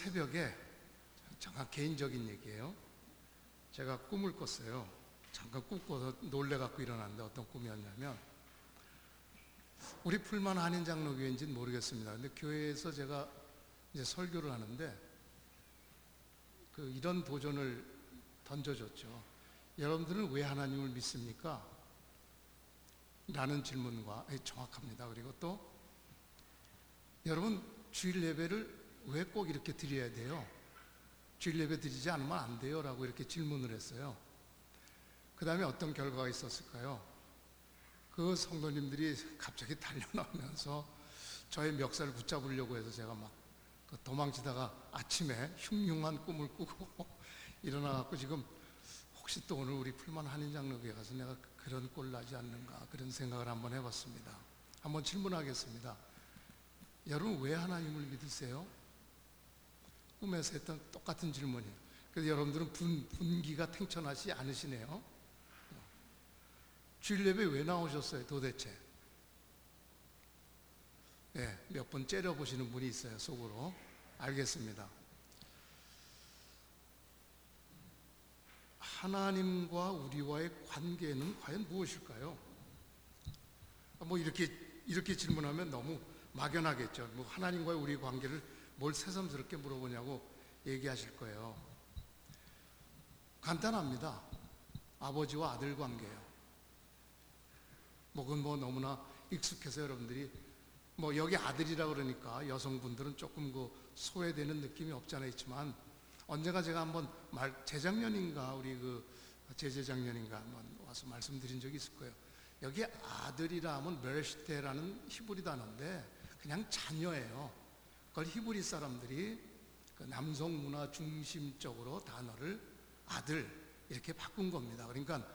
새벽에 잠깐 개인적인 얘기예요. 제가 꿈을 꿨어요. 잠깐 꿈꿔서 놀래갖고 일어났는데 어떤 꿈이었냐면 우리 풀만 한인 장로교회인지는 모르겠습니다. 근데 교회에서 제가 이제 설교를 하는데 그 이런 도전을 던져줬죠. 여러분들은 왜 하나님을 믿습니까? 라는 질문과 예, 정확합니다. 그리고 또 여러분 주일 예배를 왜 꼭 이렇게 드려야 돼요? 주일 예배 드리지 않으면 안 돼요. 라고 이렇게 질문을 했어요. 그 다음에 어떤 결과가 있었을까요? 그 성도님들이 갑자기 달려나오면서 저의 멱살을 붙잡으려고 해서 제가 막그 도망치다가 아침에 흉흉한 꿈을 꾸고 일어나갖고 지금 혹시 또 오늘 우리 풀만 한인장로교회 가서 내가 그런 꼴 나지 않는가 그런 생각을 한번 해봤습니다. 한번 질문하겠습니다. 여러분 왜 하나님을 믿으세요? 꿈에서 했던 똑같은 질문이에요. 그래서 여러분들은 분, 분기가 탱천하지 않으시네요. 주일 예배 왜 나오셨어요 도대체? 예, 몇번 째려보시는 분이 있어요 속으로. 알겠습니다. 하나님과 우리와의 관계는 과연 무엇일까요? 뭐 이렇게 이렇게 질문하면 너무 막연하겠죠. 뭐 하나님과의 우리 관계를 뭘 새삼스럽게 물어보냐고 얘기하실 거예요. 간단합니다. 아버지와 아들 관계예요. 뭐 그건 뭐 너무나 익숙해서 여러분들이 뭐 여기 아들이라 그러니까 여성분들은 조금 그 소외되는 느낌이 없잖아 있지만 언제가 제가 한번 말 재작년인가 우리 그 제재작년인가 한번 와서 말씀드린 적이 있을 거예요. 여기 아들이라 하면 멜시테라는 히브리 단어인데 그냥 자녀예요. 그걸 히브리 사람들이 그 남성 문화 중심적으로 단어를 아들 이렇게 바꾼 겁니다. 그러니까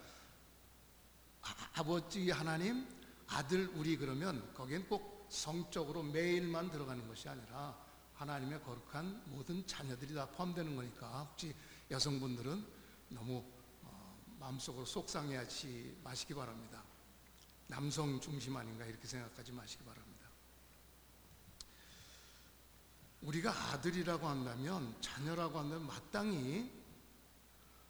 아, 버지 하나님, 아들 우리 그러면 거기엔 꼭 성적으로 매일만 들어가는 것이 아니라 하나님의 거룩한 모든 자녀들이 다 포함되는 거니까 혹시 여성분들은 너무 어, 마음속으로 속상해하지 마시기 바랍니다. 남성 중심 아닌가 이렇게 생각하지 마시기 바랍니다. 우리가 아들이라고 한다면 자녀라고 한다면 마땅히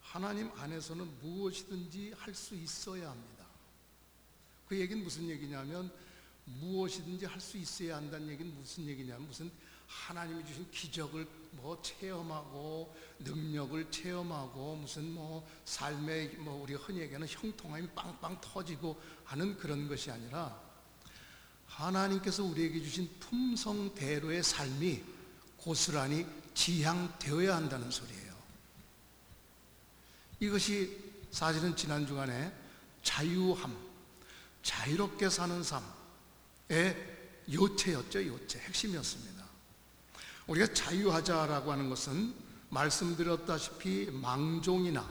하나님 안에서는 무엇이든지 할 수 있어야 합니다. 그 얘기는 무슨 얘기냐면 무엇이든지 할 수 있어야 한다는 얘기는 무슨 얘기냐면 무슨 하나님이 주신 기적을 뭐 체험하고 능력을 체험하고 무슨 뭐 삶의 뭐 우리가 흔히 얘기하는 형통함이 빵빵 터지고 하는 그런 것이 아니라 하나님께서 우리에게 주신 품성대로의 삶이 고스란히 지향되어야 한다는 소리예요. 이것이 사실은 지난 주간에 자유함, 자유롭게 사는 삶의 요체였죠, 요체. 핵심이었습니다. 우리가 자유하자라고 하는 것은 말씀드렸다시피 망종이나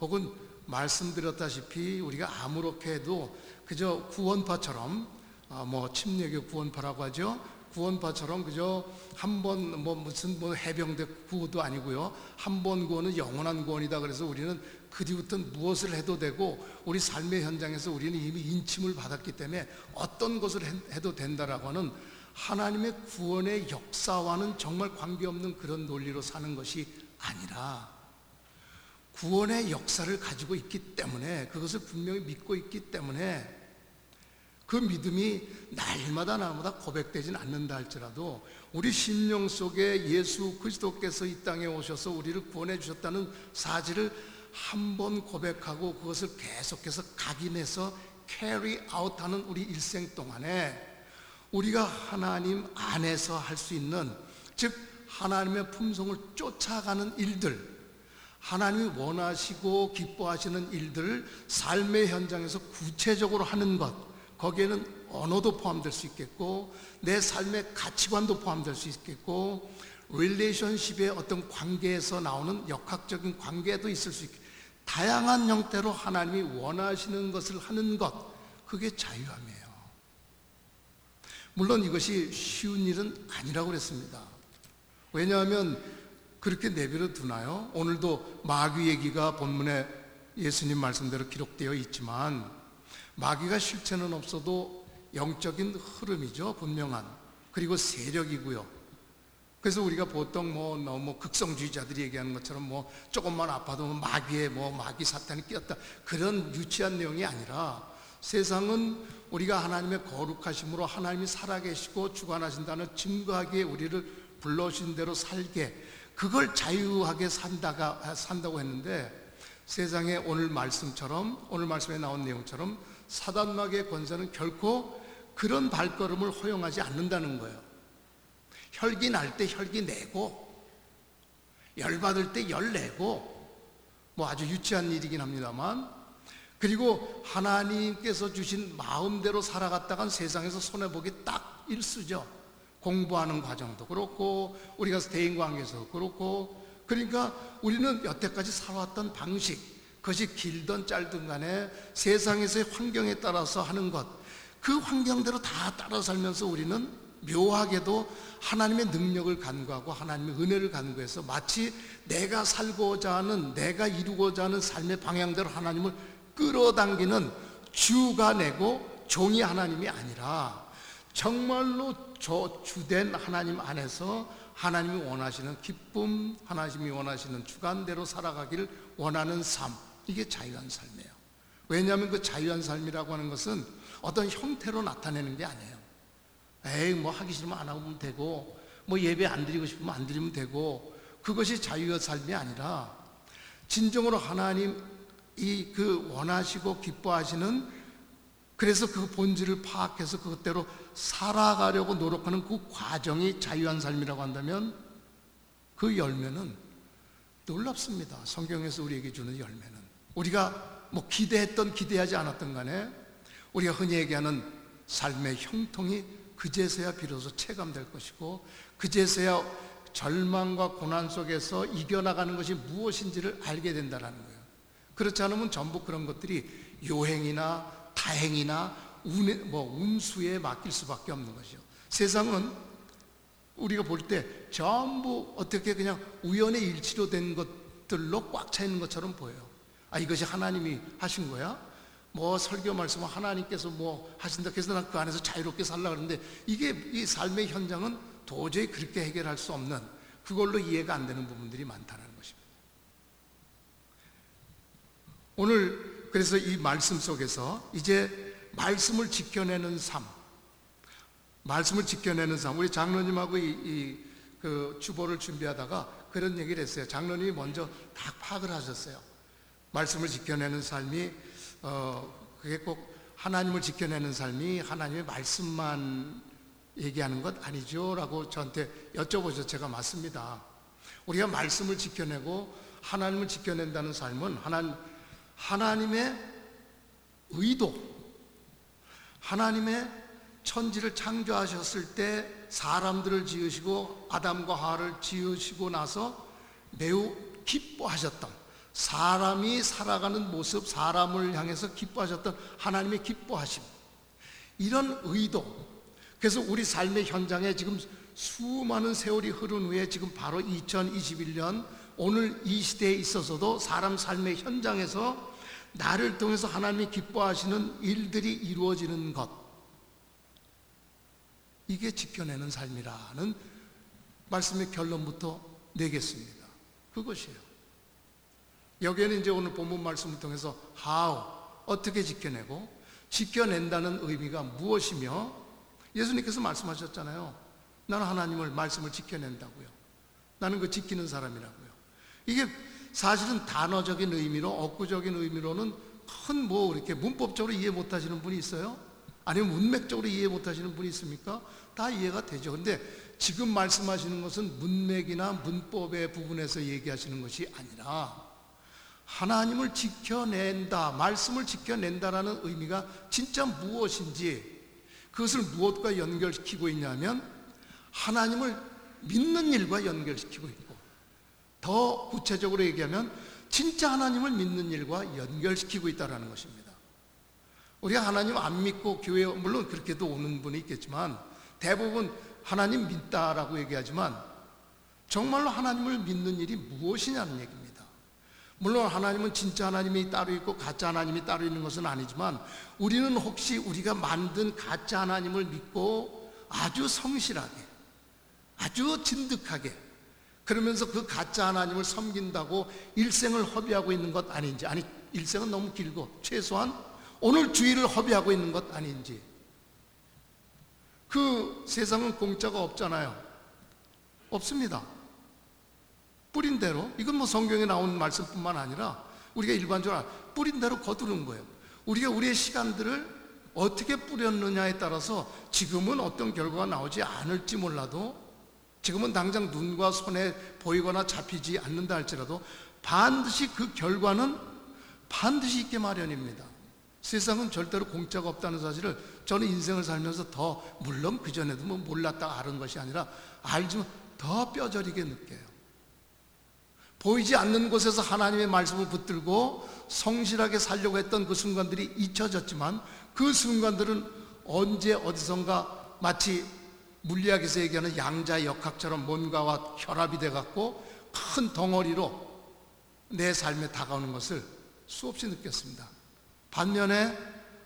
혹은 말씀드렸다시피 우리가 아무렇게 해도 그저 구원파처럼 아, 뭐 침례교 구원파라고 하죠. 구원파처럼 그저 한 번 뭐 무슨 뭐 해병대 구호도 아니고요. 한 번 구원은 영원한 구원이다. 그래서 우리는 그 뒤부터 무엇을 해도 되고 우리 삶의 현장에서 우리는 이미 인침을 받았기 때문에 어떤 것을 해도 된다라고 하는 하나님의 구원의 역사와는 정말 관계없는 그런 논리로 사는 것이 아니라 구원의 역사를 가지고 있기 때문에 그것을 분명히 믿고 있기 때문에 그 믿음이 날마다 날마다 고백되진 않는다 할지라도 우리 심령 속에 예수 그리스도께서 이 땅에 오셔서 우리를 구원해 주셨다는 사실을 한 번 고백하고 그것을 계속해서 각인해서 carry out하는 우리 일생 동안에 우리가 하나님 안에서 할 수 있는 즉 하나님의 품성을 쫓아가는 일들 하나님이 원하시고 기뻐하시는 일들을 삶의 현장에서 구체적으로 하는 것 거기에는 언어도 포함될 수 있겠고 내 삶의 가치관도 포함될 수 있겠고 relationship의 어떤 관계에서 나오는 역학적인 관계도 있을 수 있겠고 다양한 형태로 하나님이 원하시는 것을 하는 것 그게 자유함이에요. 물론 이것이 쉬운 일은 아니라고 그랬습니다. 왜냐하면 그렇게 내버려 두나요? 오늘도 마귀 얘기가 본문에 예수님 말씀대로 기록되어 있지만 마귀가 실체는 없어도 영적인 흐름이죠. 분명한. 그리고 세력이고요. 그래서 우리가 보통 뭐 너무 극성주의자들이 얘기하는 것처럼 뭐 조금만 아파도 뭐 마귀에 뭐 마귀 사탄이 끼었다 그런 유치한 내용이 아니라 세상은 우리가 하나님의 거룩하심으로 하나님이 살아계시고 주관하신다는 증거하기에 우리를 불러주신 대로 살게 그걸 자유하게 산다가 산다고 했는데 세상에 오늘 말씀처럼 오늘 말씀에 나온 내용처럼 사단마귀의 권세는 결코 그런 발걸음을 허용하지 않는다는 거예요. 혈기 날 때 혈기 내고 열 받을 때 열 내고 뭐 아주 유치한 일이긴 합니다만 그리고 하나님께서 주신 마음대로 살아갔다간 세상에서 손해보기 딱 일수죠. 공부하는 과정도 그렇고 우리가 대인 관계에서 그렇고 그러니까 우리는 여태까지 살아왔던 방식 그것이 길든 짧든 간에 세상에서의 환경에 따라서 하는 것 그 환경대로 다 따라 살면서 우리는 묘하게도 하나님의 능력을 간구하고 하나님의 은혜를 간구해서 마치 내가 살고자 하는 내가 이루고자 하는 삶의 방향대로 하나님을 끌어당기는 주가 내고 종이 하나님이 아니라 정말로 저 주된 하나님 안에서 하나님이 원하시는 기쁨, 하나님이 원하시는 주관대로 살아가기를 원하는 삶. 이게 자유한 삶이에요. 왜냐하면 그 자유한 삶이라고 하는 것은 어떤 형태로 나타내는 게 아니에요. 에이, 뭐 하기 싫으면 안 하면 되고, 뭐 예배 안 드리고 싶으면 안 드리면 되고, 그것이 자유의 삶이 아니라, 진정으로 하나님 이 그 원하시고 기뻐하시는 그래서 그 본질을 파악해서 그것대로 살아가려고 노력하는 그 과정이 자유한 삶이라고 한다면 그 열매는 놀랍습니다. 성경에서 우리에게 주는 열매는. 우리가 뭐 기대했던 기대하지 않았던 간에 우리가 흔히 얘기하는 삶의 형통이 그제서야 비로소 체감될 것이고 그제서야 절망과 고난 속에서 이겨나가는 것이 무엇인지를 알게 된다는 거예요. 그렇지 않으면 전부 그런 것들이 요행이나 다행이나 운에, 뭐 운수에 맡길 수밖에 없는 것이죠. 세상은 우리가 볼 때 전부 어떻게 그냥 우연의 일치로 된 것들로 꽉 차 있는 것처럼 보여요. 아 이것이 하나님이 하신 거야? 뭐 설교 말씀은 하나님께서 뭐 하신다 해서 난 그 안에서 자유롭게 살라 그러는데 이게 이 삶의 현장은 도저히 그렇게 해결할 수 없는 그걸로 이해가 안 되는 부분들이 많다는 것입니다. 오늘 그래서 이 말씀 속에서 이제 말씀을 지켜내는 삶, 말씀을 지켜내는 삶. 우리 장로님하고 이, 이, 그 주보를 준비하다가 그런 얘기를 했어요. 장로님이 먼저 다 파악을 하셨어요. 말씀을 지켜내는 삶이 어, 그게 꼭 하나님을 지켜내는 삶이 하나님의 말씀만 얘기하는 것 아니죠? 라고 저한테 여쭤보죠. 제가 맞습니다. 우리가 말씀을 지켜내고 하나님을 지켜낸다는 삶은 하나님, 하나님의 의도, 하나님의 천지를 창조하셨을 때 사람들을 지으시고 아담과 하와를 지으시고 나서 매우 기뻐하셨던 사람이 살아가는 모습, 사람을 향해서 기뻐하셨던 하나님의 기뻐하심. 이런 의도. 그래서 우리 삶의 현장에 지금 수많은 세월이 흐른 후에 지금 바로 2021년 오늘 이 시대에 있어서도 사람 삶의 현장에서 나를 통해서 하나님이 기뻐하시는 일들이 이루어지는 것. 이게 지켜내는 삶이라는 말씀의 결론부터 내겠습니다. 그것이에요. 여기에는 이제 오늘 본문 말씀을 통해서 how 어떻게 지켜내고 지켜낸다는 의미가 무엇이며 예수님께서 말씀하셨잖아요. 나는 하나님을 말씀을 지켜낸다고요. 나는 그 지키는 사람이라고요. 이게 사실은 단어적인 의미로 억구적인 의미로는 큰 뭐 이렇게 문법적으로 이해 못 하시는 분이 있어요? 아니면 문맥적으로 이해 못 하시는 분이 있습니까? 다 이해가 되죠. 근데 지금 말씀하시는 것은 문맥이나 문법의 부분에서 얘기하시는 것이 아니라 하나님을 지켜낸다, 말씀을 지켜낸다라는 의미가 진짜 무엇인지 그것을 무엇과 연결시키고 있냐면 하나님을 믿는 일과 연결시키고 있고 더 구체적으로 얘기하면 진짜 하나님을 믿는 일과 연결시키고 있다는 것입니다. 우리가 하나님 안 믿고 교회 물론 그렇게도 오는 분이 있겠지만 대부분 하나님 믿다라고 얘기하지만 정말로 하나님을 믿는 일이 무엇이냐는 얘기입니다. 물론 하나님은 진짜 하나님이 따로 있고 가짜 하나님이 따로 있는 것은 아니지만 우리는 혹시 우리가 만든 가짜 하나님을 믿고 아주 성실하게 아주 진득하게 그러면서 그 가짜 하나님을 섬긴다고 일생을 허비하고 있는 것 아닌지 아니 일생은 너무 길고 최소한 오늘 주일을 허비하고 있는 것 아닌지. 그 세상은 공짜가 없잖아요. 없습니다 뿌린 대로 이건 뭐 성경에 나온 말씀뿐만 아니라 우리가 일반적으로 뿌린 대로 거두는 거예요 우리가 우리의 시간들을 어떻게 뿌렸느냐에 따라서 지금은 어떤 결과가 나오지 않을지 몰라도 지금은 당장 눈과 손에 보이거나 잡히지 않는다 할지라도 반드시 그 결과는 반드시 있게 마련입니다. 세상은 절대로 공짜가 없다는 사실을 저는 인생을 살면서 더 물론 그 전에도 뭐 몰랐다 아는 것이 아니라 알지만 더 뼈저리게 느껴요. 보이지 않는 곳에서 하나님의 말씀을 붙들고 성실하게 살려고 했던 그 순간들이 잊혀졌지만 그 순간들은 언제 어디선가 마치 물리학에서 얘기하는 양자 역학처럼 뭔가와 결합이 돼 갖고 큰 덩어리로 내 삶에 다가오는 것을 수없이 느꼈습니다. 반면에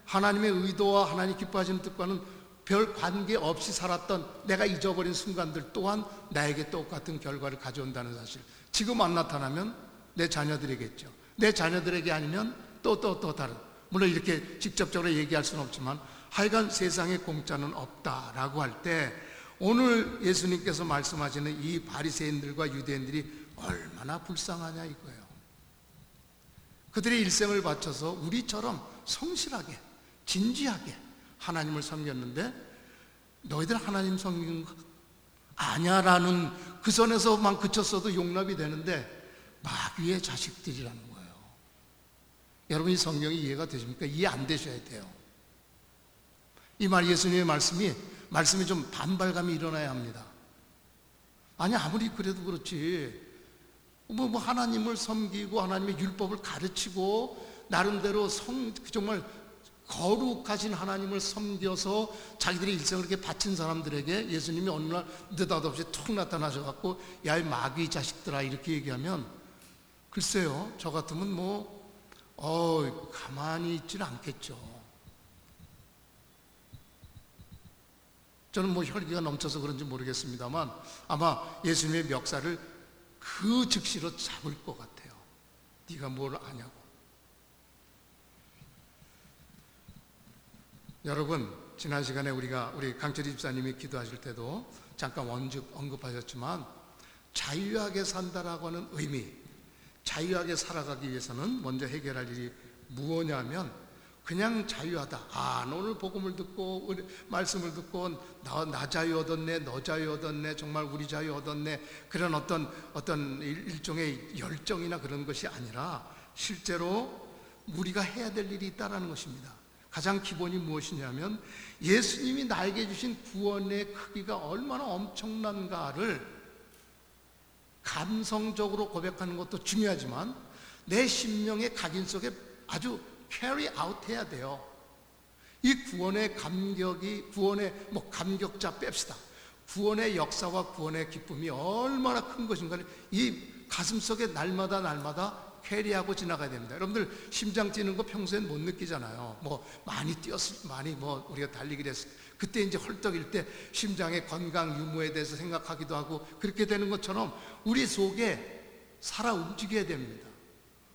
하나님의 의도와 하나님 기뻐하시는 뜻과는 별 관계 없이 살았던 내가 잊어버린 순간들 또한 나에게 똑같은 결과를 가져온다는 사실. 지금 안 나타나면 내 자녀들에게죠. 내 자녀들에게 아니면 또또 또 다른. 물론 이렇게 직접적으로 얘기할 수는 없지만 하여간 세상에 공짜는 없다라고 할 때 오늘 예수님께서 말씀하시는 이 바리새인들과 유대인들이 얼마나 불쌍하냐 이거예요. 그들의 일생을 바쳐서 우리처럼 성실하게 진지하게 하나님을 섬겼는데 너희들 하나님 섬기는 거 아냐라는 그 선에서만 그쳤어도 용납이 되는데 마귀의 자식들이라는 거예요. 여러분 이 성경이 이해가 되십니까? 이해 안 되셔야 돼요. 이 말 예수님의 말씀이 말씀이 좀 반발감이 일어나야 합니다. 아니 아무리 그래도 그렇지 뭐, 뭐 하나님을 섬기고 하나님의 율법을 가르치고 나름대로 성 정말 거룩하신 하나님을 섬겨서 자기들의 일생을 이렇게 바친 사람들에게 예수님이 어느 날 느닷없이 툭 나타나셔갖고 야 이 마귀 자식들아 이렇게 얘기하면 글쎄요 저 같으면 뭐 어, 가만히 있지는 않겠죠. 저는 뭐 혈기가 넘쳐서 그런지 모르겠습니다만 아마 예수님의 멱살을 그 즉시로 잡을 것 같아요. 네가 뭘 아냐고. 여러분 지난 시간에 우리가 우리 강철희 집사님이 기도하실 때도 잠깐 언급하셨지만 자유하게 산다라고 하는 의미, 자유하게 살아가기 위해서는 먼저 해결할 일이 무엇냐면 그냥 자유하다. 아, 오늘 복음을 듣고 말씀을 듣고 나, 나 자유 얻었네, 너 자유 얻었네, 정말 우리 자유 얻었네. 그런 어떤 어떤 일종의 열정이나 그런 것이 아니라 실제로 우리가 해야 될 일이 있다라는 것입니다. 가장 기본이 무엇이냐면 예수님이 나에게 주신 구원의 크기가 얼마나 엄청난가를 감성적으로 고백하는 것도 중요하지만 내 심령의 각인 속에 아주 carry out 해야 돼요. 이 구원의 감격이 구원의 뭐 감격자 뺍시다. 구원의 역사와 구원의 기쁨이 얼마나 큰 것인가를 이 가슴 속에 날마다 날마다 캐리하고 지나가야 됩니다. 여러분들 심장 뛰는 거 평소엔 못 느끼잖아요. 뭐 많이 뛰었을 많이 뭐 우리가 달리기를 했을 그때 이제 헐떡일 때 심장의 건강 유무에 대해서 생각하기도 하고 그렇게 되는 것처럼 우리 속에 살아 움직여야 됩니다.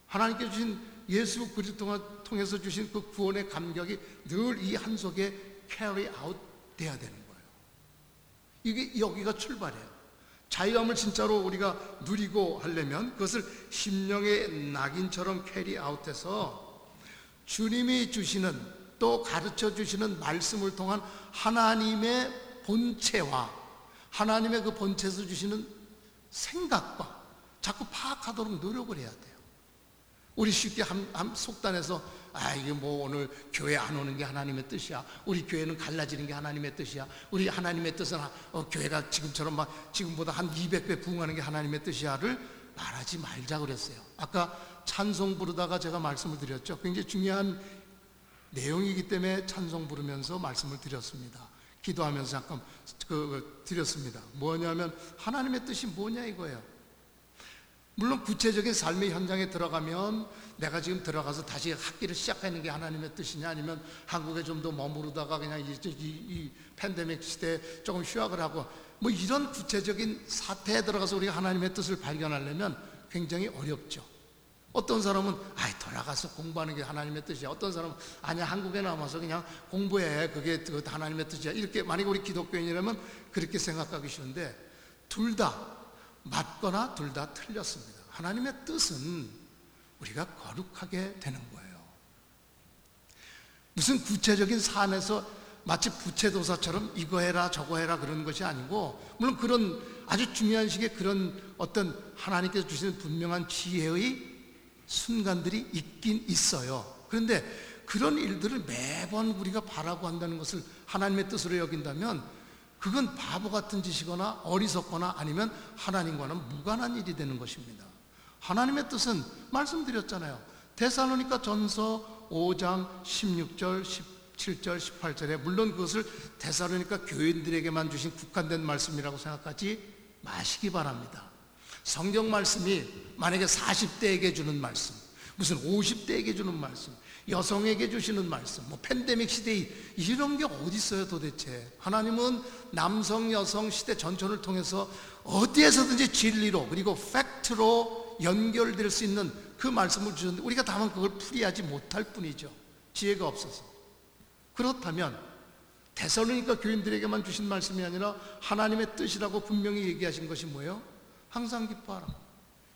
하나님께 주신 예수 그리스도 통해서 주신 그 구원의 감격이 늘 이 안 속에 carry out 돼야 되는 거예요. 이게 여기가 출발이에요. 자유함을 진짜로 우리가 누리고 하려면 그것을 심령의 낙인처럼 carry out해서 주님이 주시는 또 가르쳐 주시는 말씀을 통한 하나님의 본체와 하나님의 그 본체에서 주시는 생각과 자꾸 파악하도록 노력을 해야 돼요. 우리 쉽게 한, 한 속단해서 아 이게 뭐 오늘 교회 안 오는 게 하나님의 뜻이야. 우리 교회는 갈라지는 게 하나님의 뜻이야. 우리 하나님의 뜻은 어, 교회가 지금처럼 막 지금보다 한 200배 부흥하는 게 하나님의 뜻이야를 말하지 말자 그랬어요. 아까 찬송 부르다가 제가 말씀을 드렸죠. 굉장히 중요한 내용이기 때문에 찬송 부르면서 말씀을 드렸습니다. 기도하면서 잠깐 그, 그 드렸습니다. 뭐냐면 하나님의 뜻이 뭐냐 이거예요. 물론 구체적인 삶의 현장에 들어가면 내가 지금 들어가서 다시 학기를 시작하는 게 하나님의 뜻이냐 아니면 한국에 좀 더 머무르다가 그냥 이, 이, 이 팬데믹 시대에 조금 휴학을 하고 뭐 이런 구체적인 사태에 들어가서 우리가 하나님의 뜻을 발견하려면 굉장히 어렵죠. 어떤 사람은 아이 돌아가서 공부하는 게 하나님의 뜻이야. 어떤 사람은 아니야 한국에 남아서 그냥 공부해 그게 그 하나님의 뜻이야. 이렇게 만약 우리 기독교인이라면 그렇게 생각하기 쉬운데 둘 다 맞거나 둘 다 틀렸습니다. 하나님의 뜻은 우리가 거룩하게 되는 거예요. 무슨 구체적인 삶에서 마치 부채도사처럼 이거 해라 저거 해라 그런 것이 아니고 물론 그런 아주 중요한 식의 그런 어떤 하나님께서 주시는 분명한 지혜의 순간들이 있긴 있어요. 그런데 그런 일들을 매번 우리가 바라고 한다는 것을 하나님의 뜻으로 여긴다면 그건 바보 같은 짓이거나 어리석거나 아니면 하나님과는 무관한 일이 되는 것입니다. 하나님의 뜻은 말씀드렸잖아요. 데살로니가 전서 5장 16절 17절 18절에 물론 그것을 데살로니가 교인들에게만 주신 국한된 말씀이라고 생각하지 마시기 바랍니다. 성경 말씀이 만약에 40대에게 주는 말씀, 무슨 50대에게 주는 말씀, 여성에게 주시는 말씀, 뭐 팬데믹 시대에 이런 게 어디 있어요 도대체? 하나님은 남성, 여성 시대 전천을 통해서 어디에서든지 진리로 그리고 팩트로 연결될 수 있는 그 말씀을 주셨는데 우리가 다만 그걸 풀이하지 못할 뿐이죠. 지혜가 없어서. 그렇다면 대설로니까 교인들에게만 주신 말씀이 아니라 하나님의 뜻이라고 분명히 얘기하신 것이 뭐예요? 항상 기뻐하라.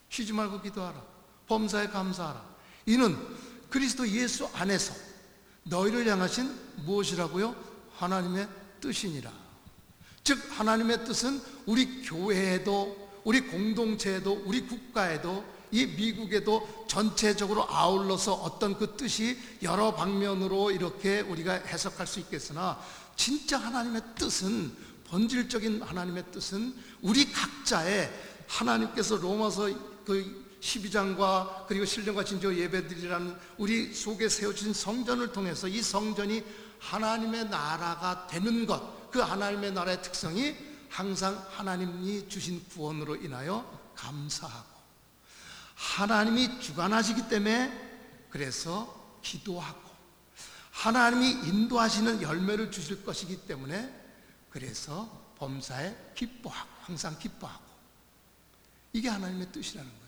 쉬지 말고 기도하라. 범사에 감사하라. 이는 그리스도 예수 안에서 너희를 향하신 무엇이라고요? 하나님의 뜻이니라. 즉 하나님의 뜻은 우리 교회에도 우리 공동체에도 우리 국가에도 이 미국에도 전체적으로 아울러서 어떤 그 뜻이 여러 방면으로 이렇게 우리가 해석할 수 있겠으나 진짜 하나님의 뜻은 본질적인 하나님의 뜻은 우리 각자의 하나님께서 로마서 그 12장과 그리고 신령과 진저 예배드리라는 우리 속에 세워진 성전을 통해서 이 성전이 하나님의 나라가 되는 것, 그 하나님의 나라의 특성이 항상 하나님이 주신 구원으로 인하여 감사하고 하나님이 주관하시기 때문에 그래서 기도하고 하나님이 인도하시는 열매를 주실 것이기 때문에 그래서 범사에 기뻐하고 항상 기뻐하고 이게 하나님의 뜻이라는 거예요.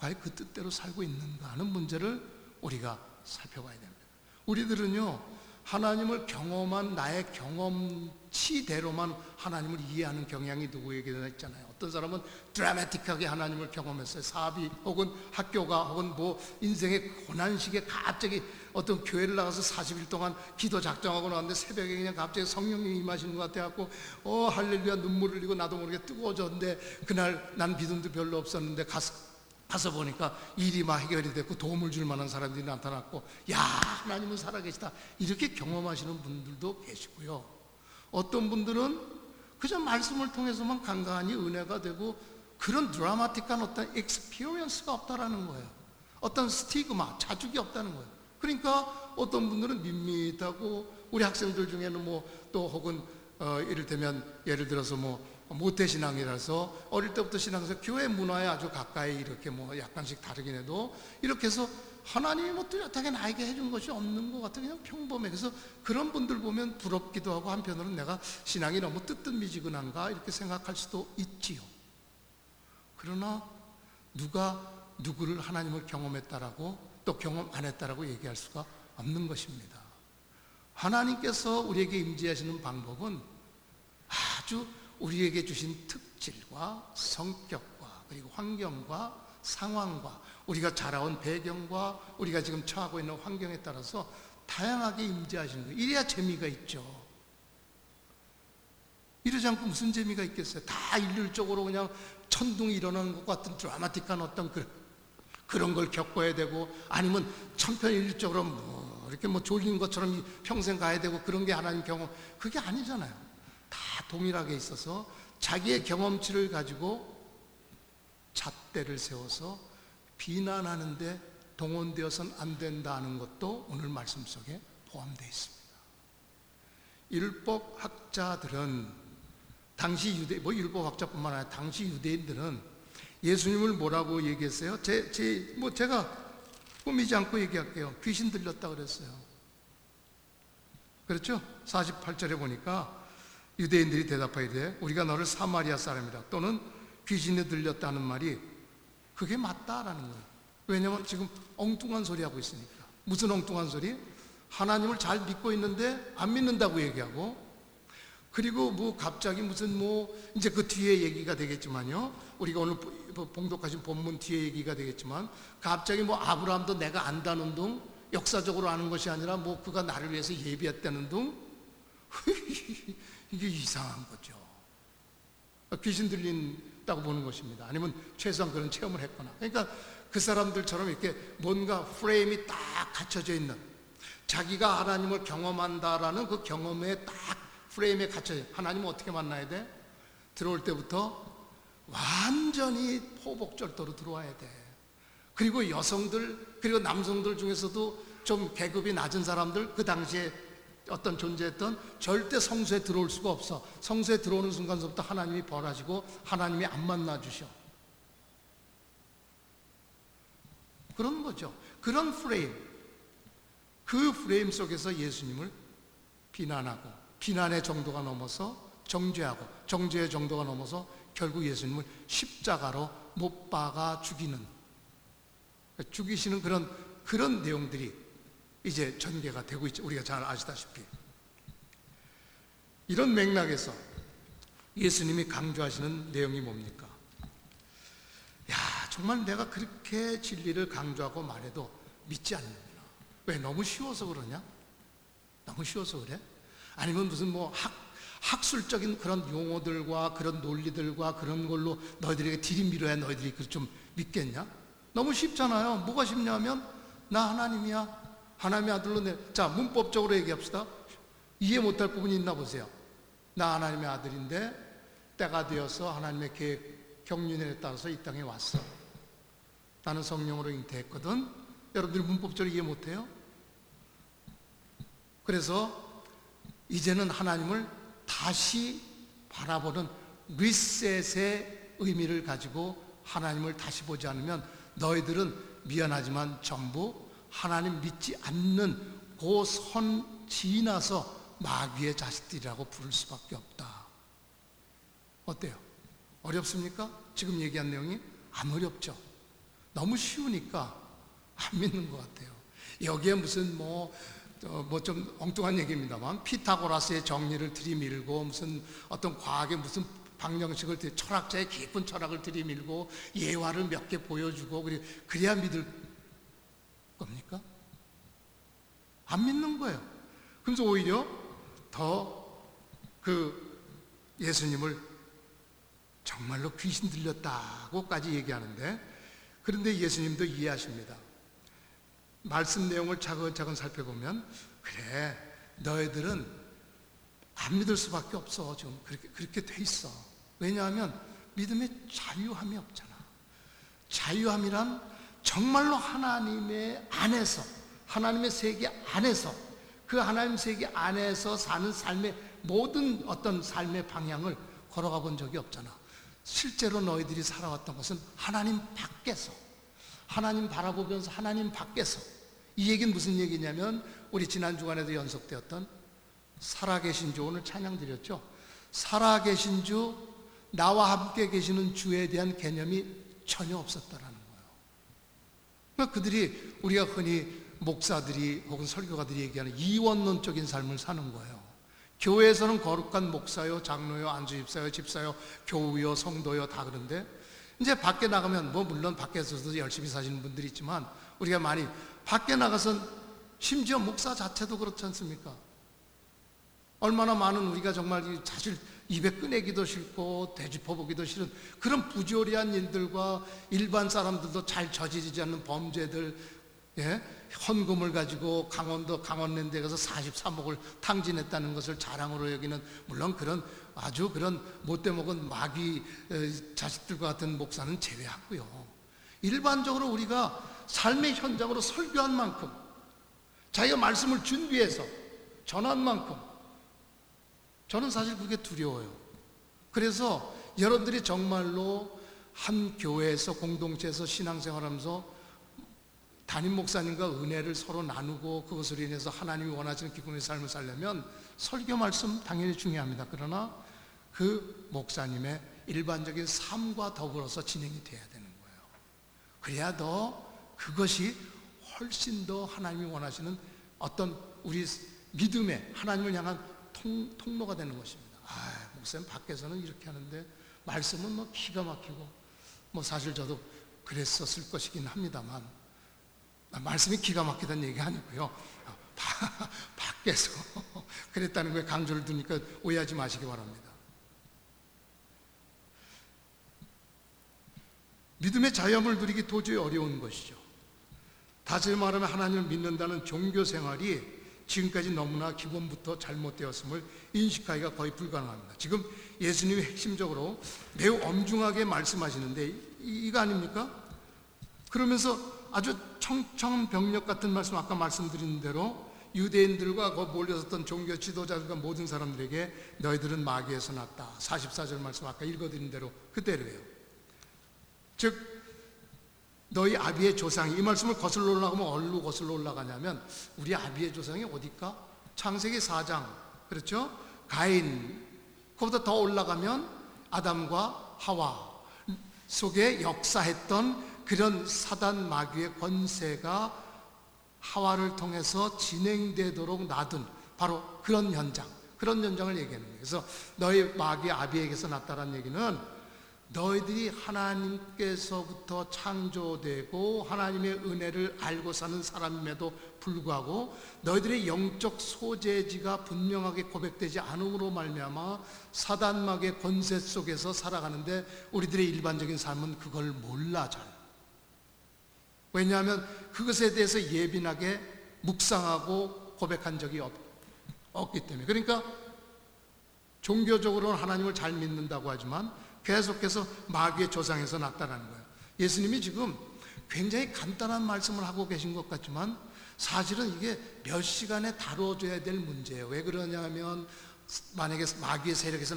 과연 그 뜻대로 살고 있는가 하는 문제를 우리가 살펴봐야 됩니다. 우리들은요, 하나님을 경험한 나의 경험치대로만 하나님을 이해하는 경향이 누구에게나 있잖아요. 어떤 사람은 드라마틱하게 하나님을 경험했어요. 사업이 혹은 학교가 혹은 뭐 인생의 고난식에 갑자기 어떤 교회를 나가서 40일 동안 기도 작정하고 나왔는데 새벽에 그냥 갑자기 성령님이 임하시는 것 같아갖고 어 할렐루야 눈물 흘리고 나도 모르게 뜨거워졌는데 그날 난 믿음도 별로 없었는데 가서 가서 보니까 일이 막 해결이 됐고 도움을 줄 만한 사람들이 나타났고 야 하나님은 살아계시다. 이렇게 경험하시는 분들도 계시고요. 어떤 분들은 그저 말씀을 통해서만 간간히 은혜가 되고 그런 드라마틱한 어떤 experience가 없다라는 거예요. 어떤 stigma 자죽이 없다는 거예요. 그러니까 어떤 분들은 밋밋하고 우리 학생들 중에는 뭐 또 혹은 어, 이를테면 예를 들어서 뭐 모태 신앙이라서 어릴 때부터 신앙에서 교회 문화에 아주 가까이 이렇게 뭐 약간씩 다르긴 해도 이렇게 해서 하나님이 뭐 뚜렷하게 나에게 해준 것이 없는 것 같아 그냥 평범해. 그래서 그런 분들 보면 부럽기도 하고 한편으로는 내가 신앙이 너무 뜨뜻미지근한가 이렇게 생각할 수도 있지요. 그러나 누가 누구를 하나님을 경험했다라고 또 경험 안 했다라고 얘기할 수가 없는 것입니다. 하나님께서 우리에게 임재하시는 방법은 아주 우리에게 주신 특질과 성격과 그리고 환경과 상황과 우리가 자라온 배경과 우리가 지금 처하고 있는 환경에 따라서 다양하게 임재하시는 거예요. 이래야 재미가 있죠. 이러지 않고 무슨 재미가 있겠어요? 다 일률적으로 그냥 천둥이 일어나는 것 같은 드라마틱한 어떤 그, 그런 걸 겪어야 되고 아니면 천편일률적으로 뭐 이렇게 뭐 졸린 것처럼 평생 가야 되고 그런 게 하나님 경험 그게 아니잖아요. 다 동일하게 있어서 자기의 경험치를 가지고 잣대를 세워서 비난하는데 동원되어서는 안 된다는 것도 오늘 말씀 속에 포함되어 있습니다. 율법 학자들은 당시 유대 뭐 율법 학자뿐만 아니라 당시 유대인들은 예수님을 뭐라고 얘기했어요? 제, 제, 뭐 제가 꾸미지 않고 얘기할게요. 귀신 들렸다 그랬어요. 그렇죠? 48절에 보니까 유대인들이 대답하되 우리가 너를 사마리아 사람이라 또는 귀신에 들렸다는 말이 그게 맞다라는 거예요. 왜냐하면 지금 엉뚱한 소리 하고 있으니까. 무슨 엉뚱한 소리? 하나님을 잘 믿고 있는데 안 믿는다고 얘기하고 그리고 뭐 갑자기 무슨 뭐 이제 그 뒤에 얘기가 되겠지만요. 우리가 오늘 봉독하신 본문 뒤에 얘기가 되겠지만 갑자기 뭐 아브라함도 내가 안다는 둥 역사적으로 아는 것이 아니라 뭐 그가 나를 위해서 예비했다는 둥 이게 이상한 거죠. 귀신 들린다고 보는 것입니다. 아니면 최소한 그런 체험을 했거나. 그러니까 그 사람들처럼 이렇게 뭔가 프레임이 딱 갖춰져 있는 자기가 하나님을 경험한다라는 그 경험에 딱 프레임에 갇혀져. 하나님은 어떻게 만나야 돼? 들어올 때부터 완전히 포복절도로 들어와야 돼. 그리고 여성들, 그리고 남성들 중에서도 좀 계급이 낮은 사람들, 그 당시에 어떤 존재했던 절대 성수에 들어올 수가 없어. 성수에 들어오는 순간부터 하나님이 벌하시고 하나님이 안 만나 주셔. 그런 거죠. 그런 프레임. 그 프레임 속에서 예수님을 비난하고 비난의 정도가 넘어서 정죄하고 정죄의 정도가 넘어서 결국 예수님을 십자가로 못 박아 죽이는 죽이시는 그런 그런 내용들이 이제 전개가 되고 있죠. 우리가 잘 아시다시피 이런 맥락에서 예수님이 강조하시는 내용이 뭡니까? 야, 정말 내가 그렇게 진리를 강조하고 말해도 믿지 않는구나. 왜? 너무 쉬워서 그러냐? 너무 쉬워서 그래? 아니면 무슨 뭐 학, 학술적인 그런 용어들과 그런 논리들과 그런 걸로 너희들에게 들이밀어야 너희들이 좀 믿겠냐? 너무 쉽잖아요. 뭐가 쉽냐면 나 하나님이야. 하나님의 아들로 내. 자, 문법적으로 얘기합시다. 이해 못할 부분이 있나 보세요. 나 하나님의 아들인데 때가 되어서 하나님의 계획, 경륜에 따라서 이 땅에 왔어. 나는 성령으로 잉태했거든. 여러분들이 문법적으로 이해 못해요? 그래서 이제는 하나님을 다시 바라보는 리셋의 의미를 가지고 하나님을 다시 보지 않으면 너희들은 미안하지만 전부 하나님 믿지 않는 그선 지나서 마귀의 자식들이라고 부를 수밖에 없다. 어때요? 어렵습니까? 지금 얘기한 내용이 안 어렵죠. 너무 쉬우니까 안 믿는 것 같아요. 여기에 무슨 뭐, 어, 뭐좀 엉뚱한 얘기입니다만, 피타고라스의 정리를 들이밀고, 무슨 어떤 과학의 무슨 방정식을, 철학자의 깊은 철학을 들이밀고, 예화를 몇 개 보여주고, 그래야 믿을 겁니까? 안 믿는 거예요. 그래서 오히려 더 그 예수님을 정말로 귀신 들렸다고까지 얘기하는데 그런데 예수님도 이해하십니다. 말씀 내용을 차근차근 살펴보면 그래 너희들은 안 믿을 수밖에 없어 지금 그렇게 그렇게 돼 있어. 왜냐하면 믿음에 자유함이 없잖아. 자유함이란 정말로 하나님의 안에서 하나님의 세계 안에서 그 하나님 세계 안에서 사는 삶의 모든 어떤 삶의 방향을 걸어가 본 적이 없잖아. 실제로 너희들이 살아왔던 것은 하나님 밖에서 하나님 바라보면서 하나님 밖에서 이 얘기는 무슨 얘기냐면 우리 지난 주간에도 연속되었던 살아계신 주 오늘 찬양 드렸죠. 살아계신 주 나와 함께 계시는 주에 대한 개념이 전혀 없었더라는 그러니까 그들이 우리가 흔히 목사들이 혹은 설교가들이 얘기하는 이원론적인 삶을 사는 거예요. 교회에서는 거룩한 목사요, 장로요, 안주집사요, 집사요, 교우요, 성도요 다 그런데 이제 밖에 나가면 뭐 물론 밖에서도 열심히 사시는 분들이 있지만 우리가 많이 밖에 나가선 심지어 목사 자체도 그렇지 않습니까? 얼마나 많은 우리가 정말 사실 입에 꺼내기도 싫고 되짚어보기도 싫은 그런 부조리한 일들과 일반 사람들도 잘 저지르지 않는 범죄들 예? 헌금을 가지고 강원도 강원랜드에 가서 43억을 탕진했다는 것을 자랑으로 여기는 물론 그런 아주 그런 못돼 먹은 마귀 자식들과 같은 목사는 제외하고요. 일반적으로 우리가 삶의 현장으로 설교한 만큼 자기가 말씀을 준비해서 전한 만큼 저는 사실 그게 두려워요. 그래서 여러분들이 정말로 한 교회에서 공동체에서 신앙생활 하면서 담임 목사님과 은혜를 서로 나누고 그것으로 인해서 하나님이 원하시는 기쁨의 삶을 살려면 설교 말씀 당연히 중요합니다. 그러나 그 목사님의 일반적인 삶과 더불어서 진행이 돼야 되는 거예요. 그래야 더 그것이 훨씬 더 하나님이 원하시는 어떤 우리 믿음의 하나님을 향한 통, 통로가 되는 것입니다. 아, 목사님 밖에서는 이렇게 하는데 말씀은 뭐 기가 막히고 뭐 사실 저도 그랬었을 것이긴 합니다만 말씀이 기가 막히다는 얘기 아니고요. 밖에서 그랬다는 거에 강조를 두니까 오해하지 마시기 바랍니다. 믿음의 자유함을 누리기 도저히 어려운 것이죠. 다시 말하면 하나님을 믿는다는 종교 생활이 지금까지 너무나 기본부터 잘못되었음을 인식하기가 거의 불가능합니다. 지금 예수님이 핵심적으로 매우 엄중하게 말씀하시는데 이거 아닙니까? 그러면서 아주 청천벽력 같은 말씀 아까 말씀드린 대로 유대인들과 그 몰려섰던 종교 지도자들과 모든 사람들에게 너희들은 마귀에서 났다. 44절 말씀 아까 읽어드린 대로 그대로예요. 즉 너희 아비의 조상이 이 말씀을 거슬러 올라가면 어디로 거슬러 올라가냐면 우리 아비의 조상이 어디까? 창세기 4장 그렇죠? 가인 그보다 더 올라가면 아담과 하와 속에 역사했던 그런 사단 마귀의 권세가 하와를 통해서 진행되도록 놔둔 바로 그런 현장 그런 현장을 얘기하는 거예요. 그래서 너희 마귀 아비에게서 났다는 얘기는 너희들이 하나님께서부터 창조되고 하나님의 은혜를 알고 사는 사람임에도 불구하고 너희들의 영적 소재지가 분명하게 고백되지 않음으로 말미암아 사단막의 권세 속에서 살아가는데 우리들의 일반적인 삶은 그걸 몰라 잘. 왜냐하면 그것에 대해서 예민하게 묵상하고 고백한 적이 없, 없기 때문에. 그러니까 종교적으로는 하나님을 잘 믿는다고 하지만 계속해서 마귀의 조상에서 났다라는 거예요. 예수님이 지금 굉장히 간단한 말씀을 하고 계신 것 같지만 사실은 이게 몇 시간에 다뤄줘야 될 문제예요. 왜 그러냐면 만약에 마귀의 세력에서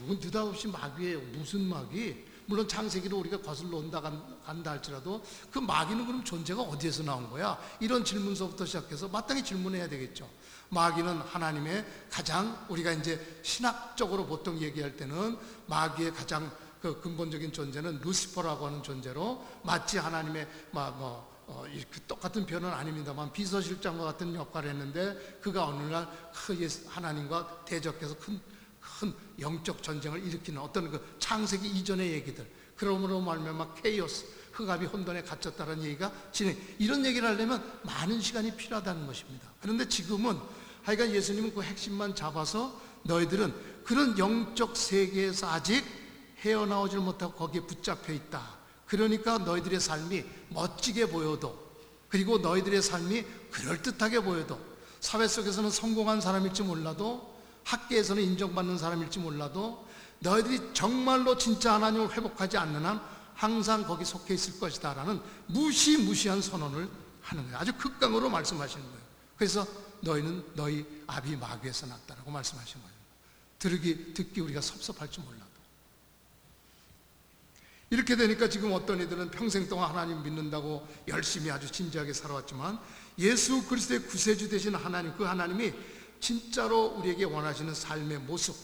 뭐 느닷없이 마귀예요. 무슨 마귀? 물론 창세기로 우리가 거슬러 온다 간다 할지라도 그 마귀는 그럼 존재가 어디에서 나온 거야? 이런 질문서부터 시작해서 마땅히 질문해야 되겠죠. 마귀는 하나님의 가장 우리가 이제 신학적으로 보통 얘기할 때는 마귀의 가장 그 근본적인 존재는 루시퍼라고 하는 존재로 마치 하나님의 뭐, 어, 그 똑같은 표현은 아닙니다만 비서실장과 같은 역할을 했는데 그가 어느 날 그 하나님과 대적해서 큰, 큰 영적 전쟁을 일으키는 어떤 그 창세기 이전의 얘기들 그러므로 말미암아 케이오스 흑암이 혼돈에 갇혔다는 얘기가 진행 이런 얘기를 하려면 많은 시간이 필요하다는 것입니다. 그런데 지금은 하여간 예수님은 그 핵심만 잡아서 너희들은 그런 영적 세계에서 아직 헤어나오질 못하고 거기에 붙잡혀 있다. 그러니까 너희들의 삶이 멋지게 보여도 그리고 너희들의 삶이 그럴듯하게 보여도 사회 속에서는 성공한 사람일지 몰라도 학계에서는 인정받는 사람일지 몰라도 너희들이 정말로 진짜 하나님을 회복하지 않는 한 항상 거기 속해 있을 것이다 라는 무시무시한 선언을 하는 거예요. 아주 극강으로 말씀하시는 거예요. 그래서 너희는 너희 아비 마귀에서 났다라고 말씀하신 거예요. 들기 듣기 우리가 섭섭할지 몰라도 이렇게 되니까 지금 어떤 이들은 평생 동안 하나님 믿는다고 열심히 아주 진지하게 살아왔지만 예수 그리스도의 구세주 되신 하나님 그 하나님이 진짜로 우리에게 원하시는 삶의 모습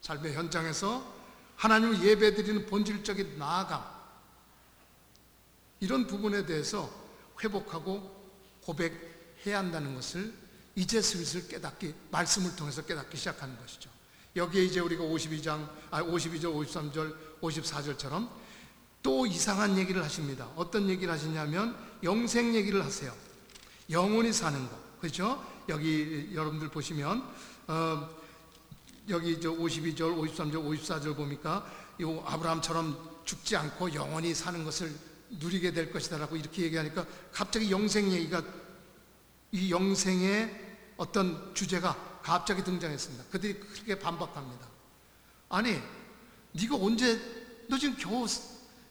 삶의 현장에서 하나님을 예배드리는 본질적인 나아감 이런 부분에 대해서 회복하고 고백 해야 한다는 것을 이제 슬슬 깨닫기, 말씀을 통해서 깨닫기 시작하는 것이죠. 여기에 이제 우리가 52장, 아, 52절, 53절, 54절처럼 또 이상한 얘기를 하십니다. 어떤 얘기를 하시냐면 영생 얘기를 하세요. 영원히 사는 것. 그렇죠? 여기 여러분들 보시면, 어, 여기 저 52절, 53절, 54절 보니까 이 아브라함처럼 죽지 않고 영원히 사는 것을 누리게 될 것이다라고 이렇게 얘기하니까 갑자기 영생 얘기가 이 영생의 어떤 주제가 갑자기 등장했습니다. 그들이 그렇게 반박합니다. 아니, 네가 언제 너 지금 겨우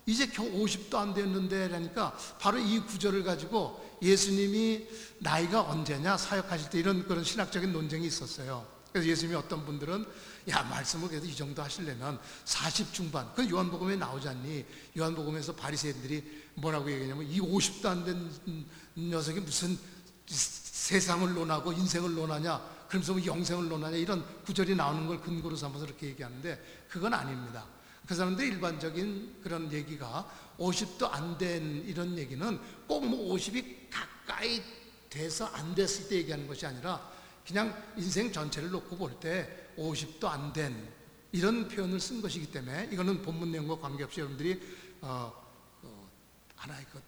이제 겨우 50도 안 됐는데 라니까 바로 이 구절을 가지고 예수님이 나이가 언제냐 사역하실 때 이런 그런 신학적인 논쟁이 있었어요. 그래서 예수님이 어떤 분들은 야 말씀을 그래도 이 정도 하시려면 40 중반 그 요한복음에 나오지 않니? 요한복음에서 바리새인들이 뭐라고 얘기하냐면 이 50도 안 된 녀석이 무슨 세상을 논하고 인생을 논하냐 그러면서 뭐 영생을 논하냐 이런 구절이 나오는 걸 근거로 삼아서 이렇게 얘기하는데 그건 아닙니다. 그 사람들 일반적인 그런 얘기가 50도 안 된 이런 얘기는 꼭 뭐 50이 가 까이 돼서 안 됐을 때 얘기하는 것이 아니라 그냥 인생 전체를 놓고 볼 때 50도 안 된 이런 표현을 쓴 것이기 때문에 이거는 본문 내용과 관계없이 여러분들이 어, 어, 하나의 그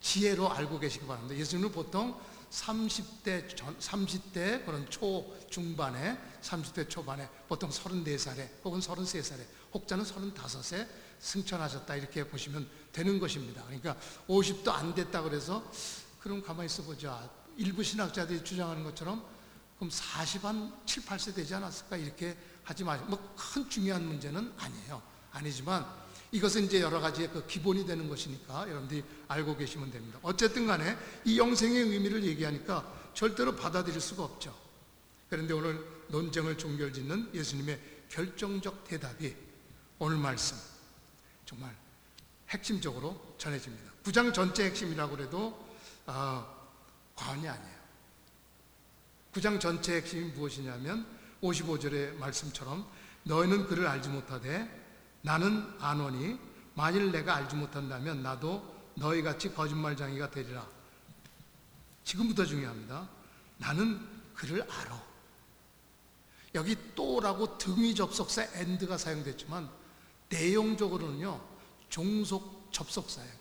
지혜로 알고 계시기 바랍니다. 예수님은 보통 30대 전, 30대 그런 초 중반에 30대 초반에 보통 34살에 혹은 33살에 혹자는 35세 승천하셨다 이렇게 보시면 되는 것입니다. 그러니까 50도 안 됐다 그래서 그럼 가만히 있어 보자. 일부 신학자들이 주장하는 것처럼 그럼 40한 7, 8세 되지 않았을까 이렇게 하지 마시고 뭐 큰 중요한 문제는 아니에요. 아니지만 이것은 이제 여러 가지의 그 기본이 되는 것이니까 여러분들이 알고 계시면 됩니다. 어쨌든 간에 이 영생의 의미를 얘기하니까 절대로 받아들일 수가 없죠. 그런데 오늘 논쟁을 종결짓는 예수님의 결정적 대답이 오늘 말씀 정말 핵심적으로 전해집니다. 구장 전체 핵심이라고 해도 아, 과언이 아니에요. 구장 전체 핵심이 무엇이냐면 55절의 말씀처럼 너희는 그를 알지 못하되 나는 아노니 만일 내가 알지 못한다면 나도 너희 같이 거짓말장이가 되리라. 지금부터 중요합니다. 나는 그를 알아. 여기 또라고 등위 접속사 and가 사용됐지만 내용적으로는요 종속 접속사예요.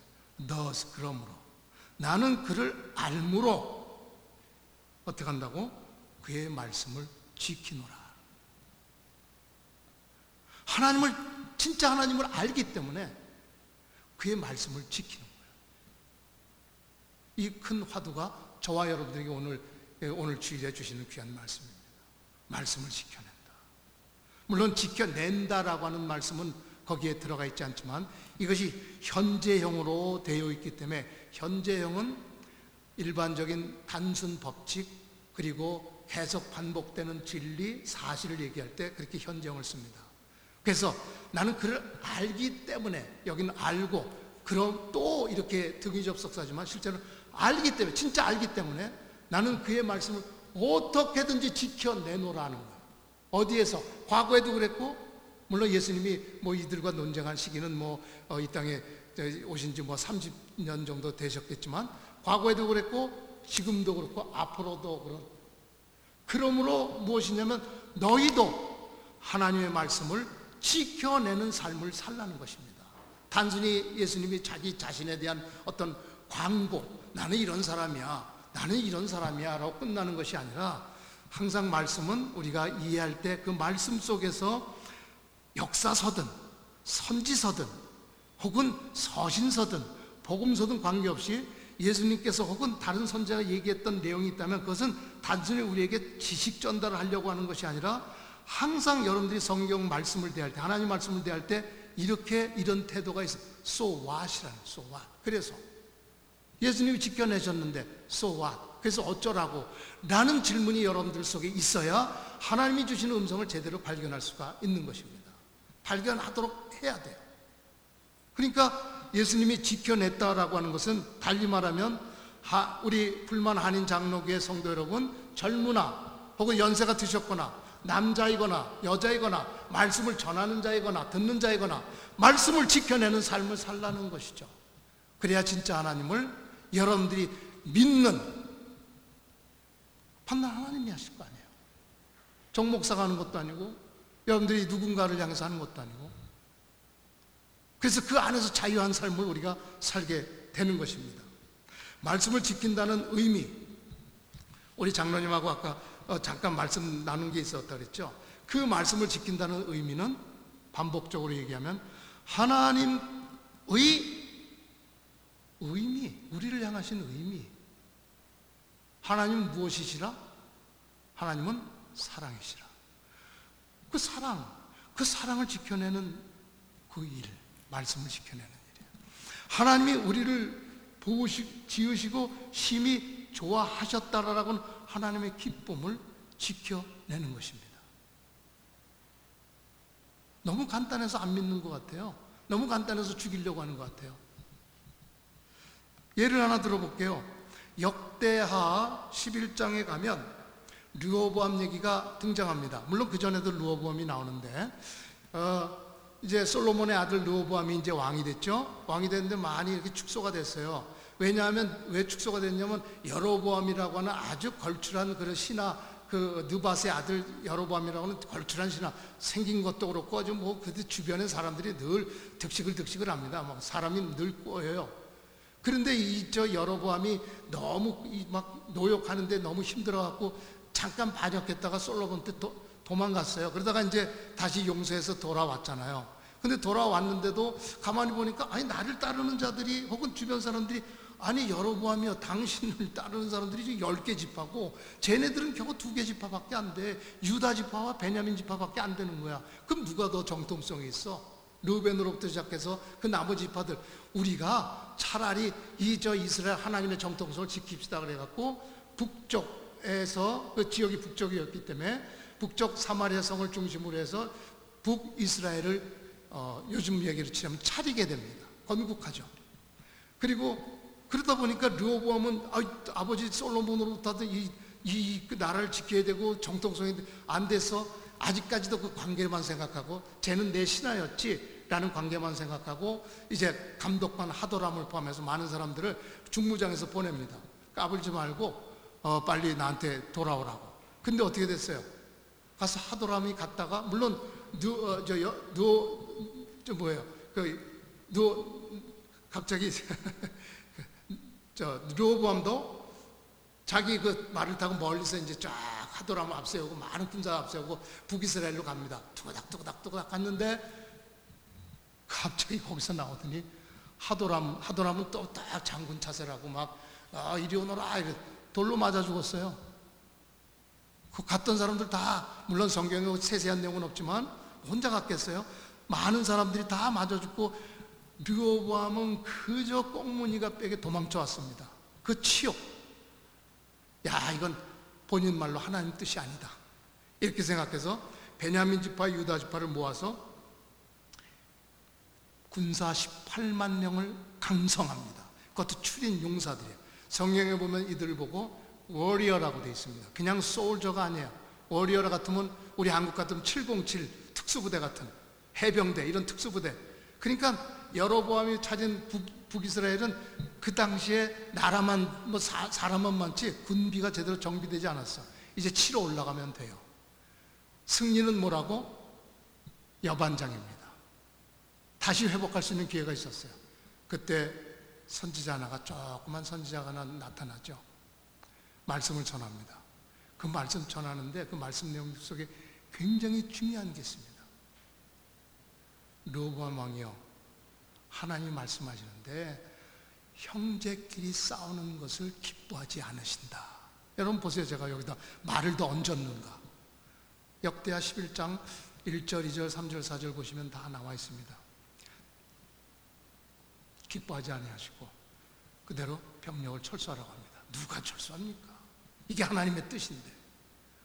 thus 그러므로 나는 그를 알므로 어떻게 한다고 그의 말씀을 지키노라. 하나님을 진짜 하나님을 알기 때문에 그의 말씀을 지키는 거예요. 이 큰 화두가 저와 여러분들에게 오늘, 오늘 주일에 주시는 귀한 말씀입니다. 말씀을 지켜낸다. 물론 지켜낸다라고 하는 말씀은 거기에 들어가 있지 않지만 이것이 현재형으로 되어 있기 때문에 현재형은 일반적인 단순 법칙 그리고 계속 반복되는 진리, 사실을 얘기할 때 그렇게 현재형을 씁니다. 그래서 나는 그를 알기 때문에 여기는 알고 그럼 또 이렇게 등위 접속사지만 실제로 알기 때문에 진짜 알기 때문에 나는 그의 말씀을 어떻게든지 지켜내노라는 거예요. 어디에서 과거에도 그랬고 물론 예수님이 뭐 이들과 논쟁한 시기는 뭐이 어, 땅에 오신 지 뭐 30 년 정도 되셨겠지만 과거에도 그랬고 지금도 그렇고 앞으로도 그런 그러므로 무엇이냐면 너희도 하나님의 말씀을 지켜내는 삶을 살라는 것입니다. 단순히 예수님이 자기 자신에 대한 어떤 광고, 나는 이런 사람이야, 나는 이런 사람이야 라고 끝나는 것이 아니라 항상 말씀은 우리가 이해할 때 그 말씀 속에서 역사서든 선지서든 혹은 서신서든 복음서든 관계없이 예수님께서 혹은 다른 선자가 얘기했던 내용이 있다면 그것은 단순히 우리에게 지식 전달을 하려고 하는 것이 아니라 항상 여러분들이 성경 말씀을 대할 때, 하나님 말씀을 대할 때 이렇게 이런 태도가 있어. So what이라는 so what. 그래서 예수님이 지켜내셨는데 so what. 그래서 어쩌라고? 라는 질문이 여러분들 속에 있어야 하나님이 주시는 음성을 제대로 발견할 수가 있는 것입니다. 발견하도록 해야 돼요. 그러니까 예수님이 지켜냈다라고 하는 것은 달리 말하면 우리 불만 한인 장로교의 성도 여러분 젊으나 혹은 연세가 드셨거나 남자이거나 여자이거나 말씀을 전하는 자이거나 듣는 자이거나 말씀을 지켜내는 삶을 살라는 것이죠. 그래야 진짜 하나님을 여러분들이 믿는 판단 하나님이 하실 거 아니에요. 정 목사가 하는 것도 아니고 여러분들이 누군가를 향해서 하는 것도 아니고 그래서 그 안에서 자유한 삶을 우리가 살게 되는 것입니다. 말씀을 지킨다는 의미 우리 장로님하고 아까 어, 잠깐 말씀 나눈 게 있었다 그랬죠. 그 말씀을 지킨다는 의미는 반복적으로 얘기하면 하나님의 의미, 우리를 향하신 의미. 하나님은 무엇이시라? 하나님은 사랑이시라. 그 사랑, 그 사랑을 지켜내는 그 일, 말씀을 지켜내는 일이에요. 하나님이 우리를 보시, 지으시고 심히 좋아하셨다라고는 하나님의 기쁨을 지켜내는 것입니다. 너무 간단해서 안 믿는 것 같아요. 너무 간단해서 죽이려고 하는 것 같아요. 예를 하나 들어볼게요. 역대하 11장에 가면 르호보암 얘기가 등장합니다. 물론 그 전에도 르호보암이 나오는데 어, 이제 솔로몬의 아들 르호보암이 이제 왕이 됐죠. 왕이 됐는데 많이 이렇게 축소가 됐어요. 왜냐하면 왜 축소가 됐냐면 여로보암이라고 하는 아주 걸출한 그런 신하 그 느바스의 아들 여로보암이라고 하는 걸출한 신하 생긴 것도 그렇고 아주 뭐 그 주변의 사람들이 늘 득식을 득식을 합니다. 막 사람이 늘 꼬여요. 그런데 이 저 여로보암이 너무 막 노역하는데 너무 힘들어갖고 잠깐 반역했다가 솔로몬 때 도, 도망갔어요. 그러다가 이제 다시 용서해서 돌아왔잖아요. 근데 돌아왔는데도 가만히 보니까 아니 나를 따르는 자들이 혹은 주변 사람들이 아니 여로보암이요 당신을 따르는 사람들이 지금 10개 지파고 쟤네들은 겨우 2개 지파밖에 안 돼. 유다 지파와 베냐민 지파밖에 안 되는 거야. 그럼 누가 더 정통성이 있어? 르벤으로부터 시작해서 그 나머지 지파들 우리가 차라리 이 저 이스라엘 하나님의 정통성을 지킵시다 그래갖고 북쪽에서 그 지역이 북쪽이었기 때문에 북쪽 사마리아 성을 중심으로 해서 북이스라엘을 어, 요즘 얘기로 치면 차리게 됩니다. 건국하죠. 그리고 그러다 보니까 르호보암은 아, 버지 솔로몬으로부터 이, 이그 나라를 지켜야 되고 정통성이 안 돼서 아직까지도 그 관계만 생각하고 쟤는 내 신하였지 라는 관계만 생각하고 이제 감독관 하도람을 포함해서 많은 사람들을 중무장에서 보냅니다. 까불지 말고 어, 빨리 나한테 돌아오라고. 근데 어떻게 됐어요? 가서 하도람이 갔다가 물론 누, 어, 저, 여, 누, 저 뭐예요? 그, 누, 갑자기 저 르호보암도 자기 그 말을 타고 멀리서 이제 쫙 하도람 앞세우고 많은 군사 앞세우고 북이스라엘로 갑니다. 뚜그닥 갔는데 갑자기 거기서 나오더니 하도람 하도람은 또 딱 장군 차세라고 막 아, 이리 오너라 이래 돌로 맞아 죽었어요. 그 갔던 사람들 다 물론 성경에 세세한 내용은 없지만 혼자 갔겠어요. 많은 사람들이 다 맞아 죽고 르호보암은 그저 꽁무니가 빼게 도망쳐 왔습니다. 그 치욕. 야, 이건 본인 말로 하나님 뜻이 아니다. 이렇게 생각해서 베냐민 지파, 유다 지파를 모아서 군사 18만 명을 강성합니다. 그것도 출인 용사들이에요. 성경에 보면 이들을 보고 워리어라고 되어 있습니다. 그냥 소울저가 아니에요. 워리어 같으면 우리 한국 같으면 707 특수부대 같은 해병대 이런 특수부대. 그러니까 여로보암이 찾은 북, 이스라엘은그 당시에 나라만 뭐 사, 사람만 많지 군비가 제대로 정비되지 않았어. 이제 치러 올라가면 돼요. 승리는 뭐라고? 여반장입니다. 다시 회복할 수 있는 기회가 있었어요. 그때 선지자 하나가 조그만 선지자가 하나 나타나죠. 말씀을 전합니다. 그 말씀 전하는데 그 말씀 내용 속에 굉장히 중요한 게 있습니다. 로보암 왕이요. 하나님이 말씀하시는데 형제끼리 싸우는 것을 기뻐하지 않으신다. 여러분 보세요. 제가 여기다 말을 더 얹었는가. 역대하 11장 1절, 2절, 3절, 4절 보시면 다 나와 있습니다. 기뻐하지 아니하시고 그대로 병력을 철수하라고 합니다. 누가 철수합니까? 이게 하나님의 뜻인데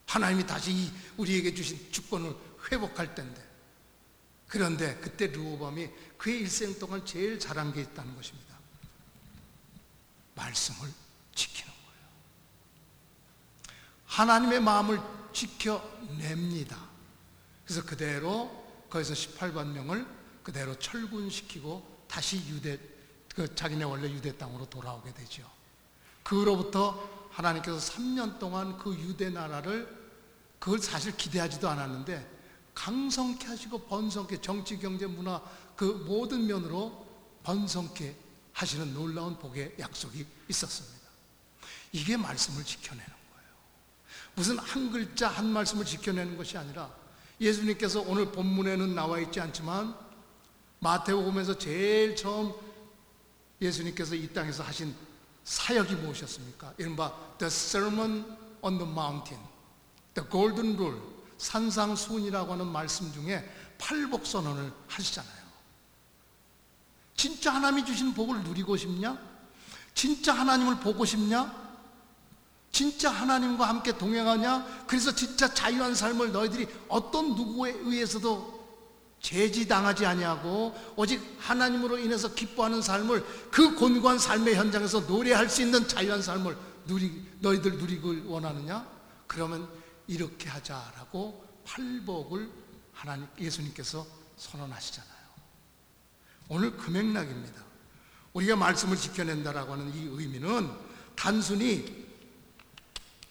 하나님이 다시 우리에게 주신 주권을 회복할 때인데 그런데 그때 르호밤이 그의 일생 동안 제일 잘한 게 있다는 것입니다. 말씀을 지키는 거예요. 하나님의 마음을 지켜냅니다. 그래서 그대로 거기서 18만 명을 그대로 철군시키고 다시 유대 그 자기네 원래 유대 땅으로 돌아오게 되죠. 그로부터 하나님께서 3년 동안 그 유대 나라를 그걸 사실 기대하지도 않았는데 강성케 하시고 번성케 정치 경제 문화 그 모든 면으로 번성케 하시는 놀라운 복의 약속이 있었습니다. 이게 말씀을 지켜내는 거예요. 무슨 한 글자 한 말씀을 지켜내는 것이 아니라 예수님께서 오늘 본문에는 나와 있지 않지만 마태복음에서 제일 처음 예수님께서 이 땅에서 하신 사역이 무엇이었습니까? 이른바 The Sermon on the Mountain, The Golden Rule, 산상수훈이라고 하는 말씀 중에 팔복선언을 하시잖아요. 진짜 하나님이 주신 복을 누리고 싶냐? 진짜 하나님을 보고 싶냐? 진짜 하나님과 함께 동행하냐? 그래서 진짜 자유한 삶을 너희들이 어떤 누구에 의해서도 제지당하지 아니하고 오직 하나님으로 인해서 기뻐하는 삶을 그 곤고한 삶의 현장에서 노래할 수 있는 자유한 삶을 누리 너희들 누리길 원하느냐? 그러면 이렇게 하자라고 팔복을 하나님 예수님께서 선언하시잖아요. 오늘 그 맥락입니다. 우리가 말씀을 지켜낸다라고 하는 이 의미는 단순히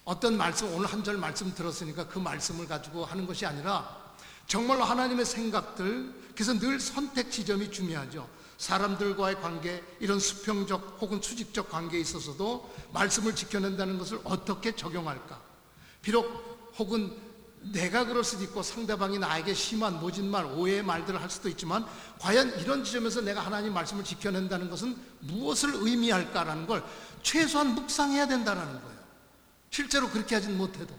어떤 말씀 오늘 한 절 말씀 들었으니까 그 말씀을 가지고 하는 것이 아니라 정말로 하나님의 생각들 그래서 늘 선택 지점이 중요하죠. 사람들과의 관계 이런 수평적 혹은 수직적 관계에 있어서도 말씀을 지켜낸다는 것을 어떻게 적용할까? 비록 혹은 내가 그럴 수도 있고 상대방이 나에게 심한 모진 말, 오해의 말들을 할 수도 있지만 과연 이런 지점에서 내가 하나님 말씀을 지켜낸다는 것은 무엇을 의미할까라는 걸 최소한 묵상해야 된다는 거예요. 실제로 그렇게 하진 못해도.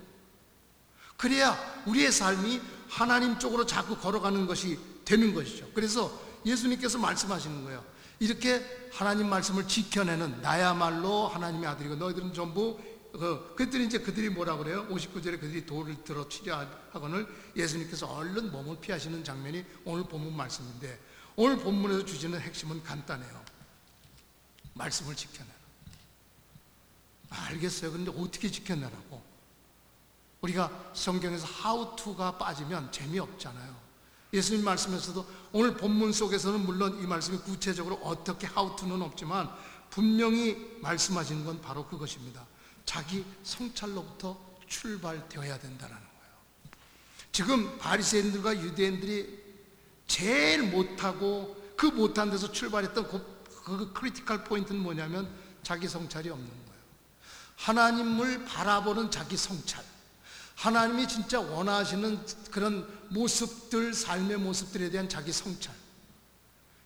그래야 우리의 삶이 하나님 쪽으로 자꾸 걸어가는 것이 되는 것이죠. 그래서 예수님께서 말씀하시는 거예요. 이렇게 하나님 말씀을 지켜내는 나야말로 하나님의 아들이고 너희들은 전부 그, 그들이 이제 그들이 뭐라 그래요? 59절에 그들이 돌을 들어 치려 하거늘 예수님께서 얼른 몸을 피하시는 장면이 오늘 본문 말씀인데 오늘 본문에서 주시는 핵심은 간단해요. 말씀을 지켜내라. 알겠어요. 근데 어떻게 지켜내라고? 우리가 성경에서 how to가 빠지면 재미없잖아요. 예수님 말씀에서도 오늘 본문 속에서는 물론 이 말씀이 구체적으로 어떻게 how to는 없지만 분명히 말씀하시는 건 바로 그것입니다. 자기 성찰로부터 출발되어야 된다는 거예요. 지금 바리새인들과 유대인들이 제일 못하고 그 못한 데서 출발했던 그, 그 critical point는 뭐냐면 자기 성찰이 없는 거예요. 하나님을 바라보는 자기 성찰. 하나님이 진짜 원하시는 그런 모습들, 삶의 모습들에 대한 자기 성찰.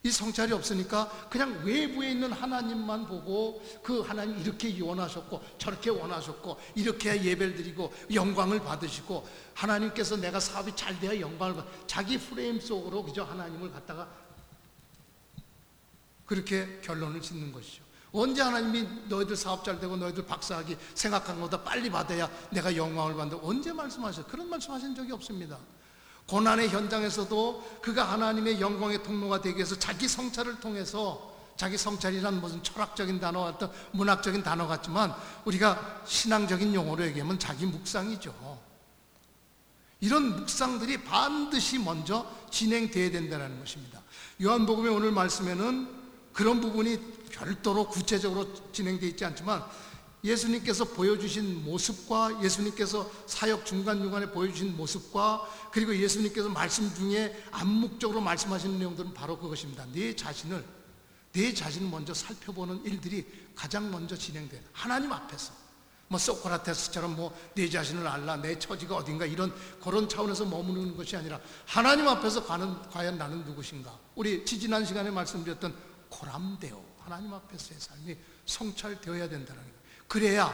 이 성찰이 없으니까 그냥 외부에 있는 하나님만 보고 그 하나님 이렇게 원하셨고 저렇게 원하셨고 이렇게 예배를 드리고 영광을 받으시고 하나님께서 내가 사업이 잘 돼야 영광을 받 자기 프레임 속으로 그저 하나님을 갖다가 그렇게 결론을 짓는 것이죠. 언제 하나님이 너희들 사업 잘 되고 너희들 박사학위 생각한 것보다 빨리 받아야 내가 영광을 받는다. 언제 말씀하셨어요? 그런 말씀하신 적이 없습니다. 고난의 현장에서도 그가 하나님의 영광의 통로가 되기 위해서 자기 성찰을 통해서 자기 성찰이란 무슨 철학적인 단어 어떤 문학적인 단어 같지만 우리가 신앙적인 용어로 얘기하면 자기 묵상이죠. 이런 묵상들이 반드시 먼저 진행돼야 된다는 것입니다. 요한복음의 오늘 말씀에는 그런 부분이 별도로 구체적으로 진행되어 있지 않지만 예수님께서 보여주신 모습과 예수님께서 사역 중간중간에 보여주신 모습과 그리고 예수님께서 말씀 중에 암묵적으로 말씀하시는 내용들은 바로 그것입니다. 내 자신을, 내 자신을 먼저 살펴보는 일들이 가장 먼저 진행돼. 하나님 앞에서. 뭐 소크라테스처럼 뭐 내 자신을 알라, 내 처지가 어딘가 이런 그런 차원에서 머무르는 것이 아니라 하나님 앞에서 가는 과연 나는 누구신가? 우리 지지난 시간에 말씀드렸던 코람데오 하나님 앞에서의 삶이 성찰되어야 된다는 거예요. 그래야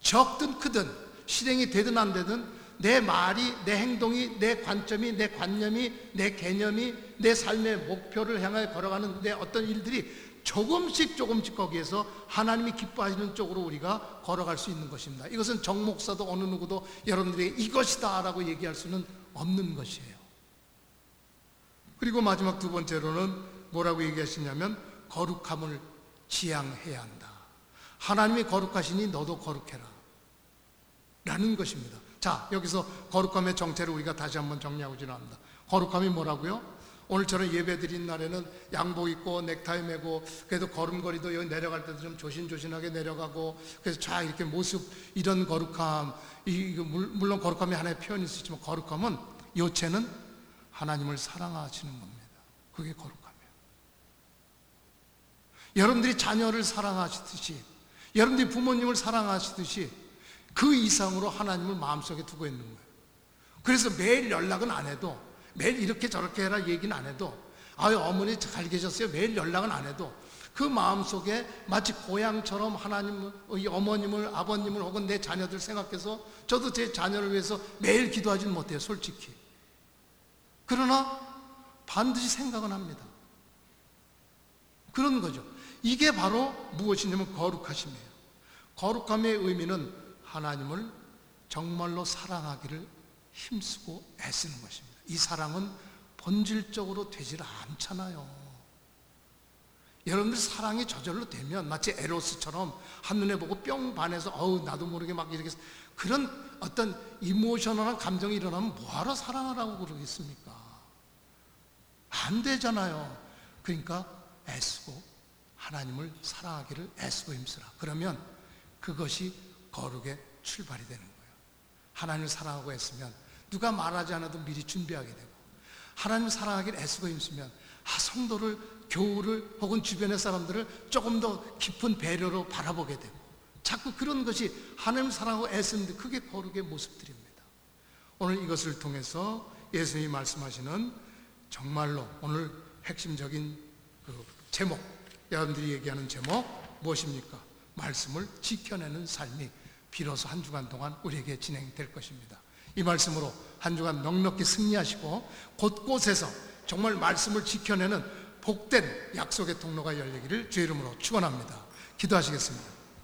적든 크든 실행이 되든 안 되든 내 말이 내 행동이 내 관점이 내 관념이 내 개념이 내 삶의 목표를 향해 걸어가는 내 어떤 일들이 조금씩 조금씩 거기에서 하나님이 기뻐하시는 쪽으로 우리가 걸어갈 수 있는 것입니다. 이것은 정 목사도 어느 누구도 여러분들에게 이것이다 라고 얘기할 수는 없는 것이에요. 그리고 마지막 두 번째로는 뭐라고 얘기하시냐면 거룩함을 지향해야 한다. 하나님이 거룩하시니 너도 거룩해라. 라는 것입니다. 자, 여기서 거룩함의 정체를 우리가 다시 한번 정리하고 지나갑니다. 거룩함이 뭐라고요? 오늘처럼 예배 드린 날에는 양복 입고 넥타이 메고 그래도 걸음걸이도 여기 내려갈 때도 좀 조신조신하게 내려가고 그래서 쫙 이렇게 모습 이런 거룩함 이 물론 거룩함이 하나의 표현일 수 있지만 거룩함은 요체는 하나님을 사랑하시는 겁니다. 그게 거룩함이에요. 여러분들이 자녀를 사랑하시듯이 여러분들이 부모님을 사랑하시듯이 그 이상으로 하나님을 마음속에 두고 있는 거예요. 그래서 매일 연락은 안 해도 매일 이렇게 저렇게 해라 얘기는 안 해도 아유 어머니 잘 계셨어요? 매일 연락은 안 해도 그 마음속에 마치 고향처럼 하나님을 어머님을 아버님을 혹은 내 자녀들 생각해서 저도 제 자녀를 위해서 매일 기도하지는 못해요 솔직히. 그러나 반드시 생각은 합니다. 그런 거죠. 이게 바로 무엇이냐면 거룩하심이에요 거룩함의 의미는 하나님을 정말로 사랑하기를 힘쓰고 애쓰는 것입니다. 이 사랑은 본질적으로 되질 않잖아요. 여러분들 사랑이 저절로 되면 마치 에로스처럼 한눈에 보고 뿅 반해서 어우 나도 모르게 막 이렇게 그런 어떤 이모셔널한 감정이 일어나면 뭐하러 사랑하라고 그러겠습니까? 안 되잖아요. 그러니까 애쓰고 하나님을 사랑하기를 애쓰고 힘쓰라. 그러면 그것이 거룩의 출발이 되는 거예요. 하나님을 사랑하고 애쓰면 누가 말하지 않아도 미리 준비하게 되고 하나님을 사랑하기를 애쓰고 힘쓰면 아 성도를 교우를 혹은 주변의 사람들을 조금 더 깊은 배려로 바라보게 되고 자꾸 그런 것이 하나님 사랑하고 애쓰는데 그게 거룩의 모습들입니다. 오늘 이것을 통해서 예수님이 말씀하시는 정말로 오늘 핵심적인 그 제목, 여러분들이 얘기하는 제목 무엇입니까? 말씀을 지켜내는 삶이 비로소 한 주간 동안 우리에게 진행될 것입니다. 이 말씀으로 한 주간 넉넉히 승리하시고 곳곳에서 정말 말씀을 지켜내는 복된 약속의 통로가 열리기를 주의 이름으로 축원합니다. 기도하시겠습니다.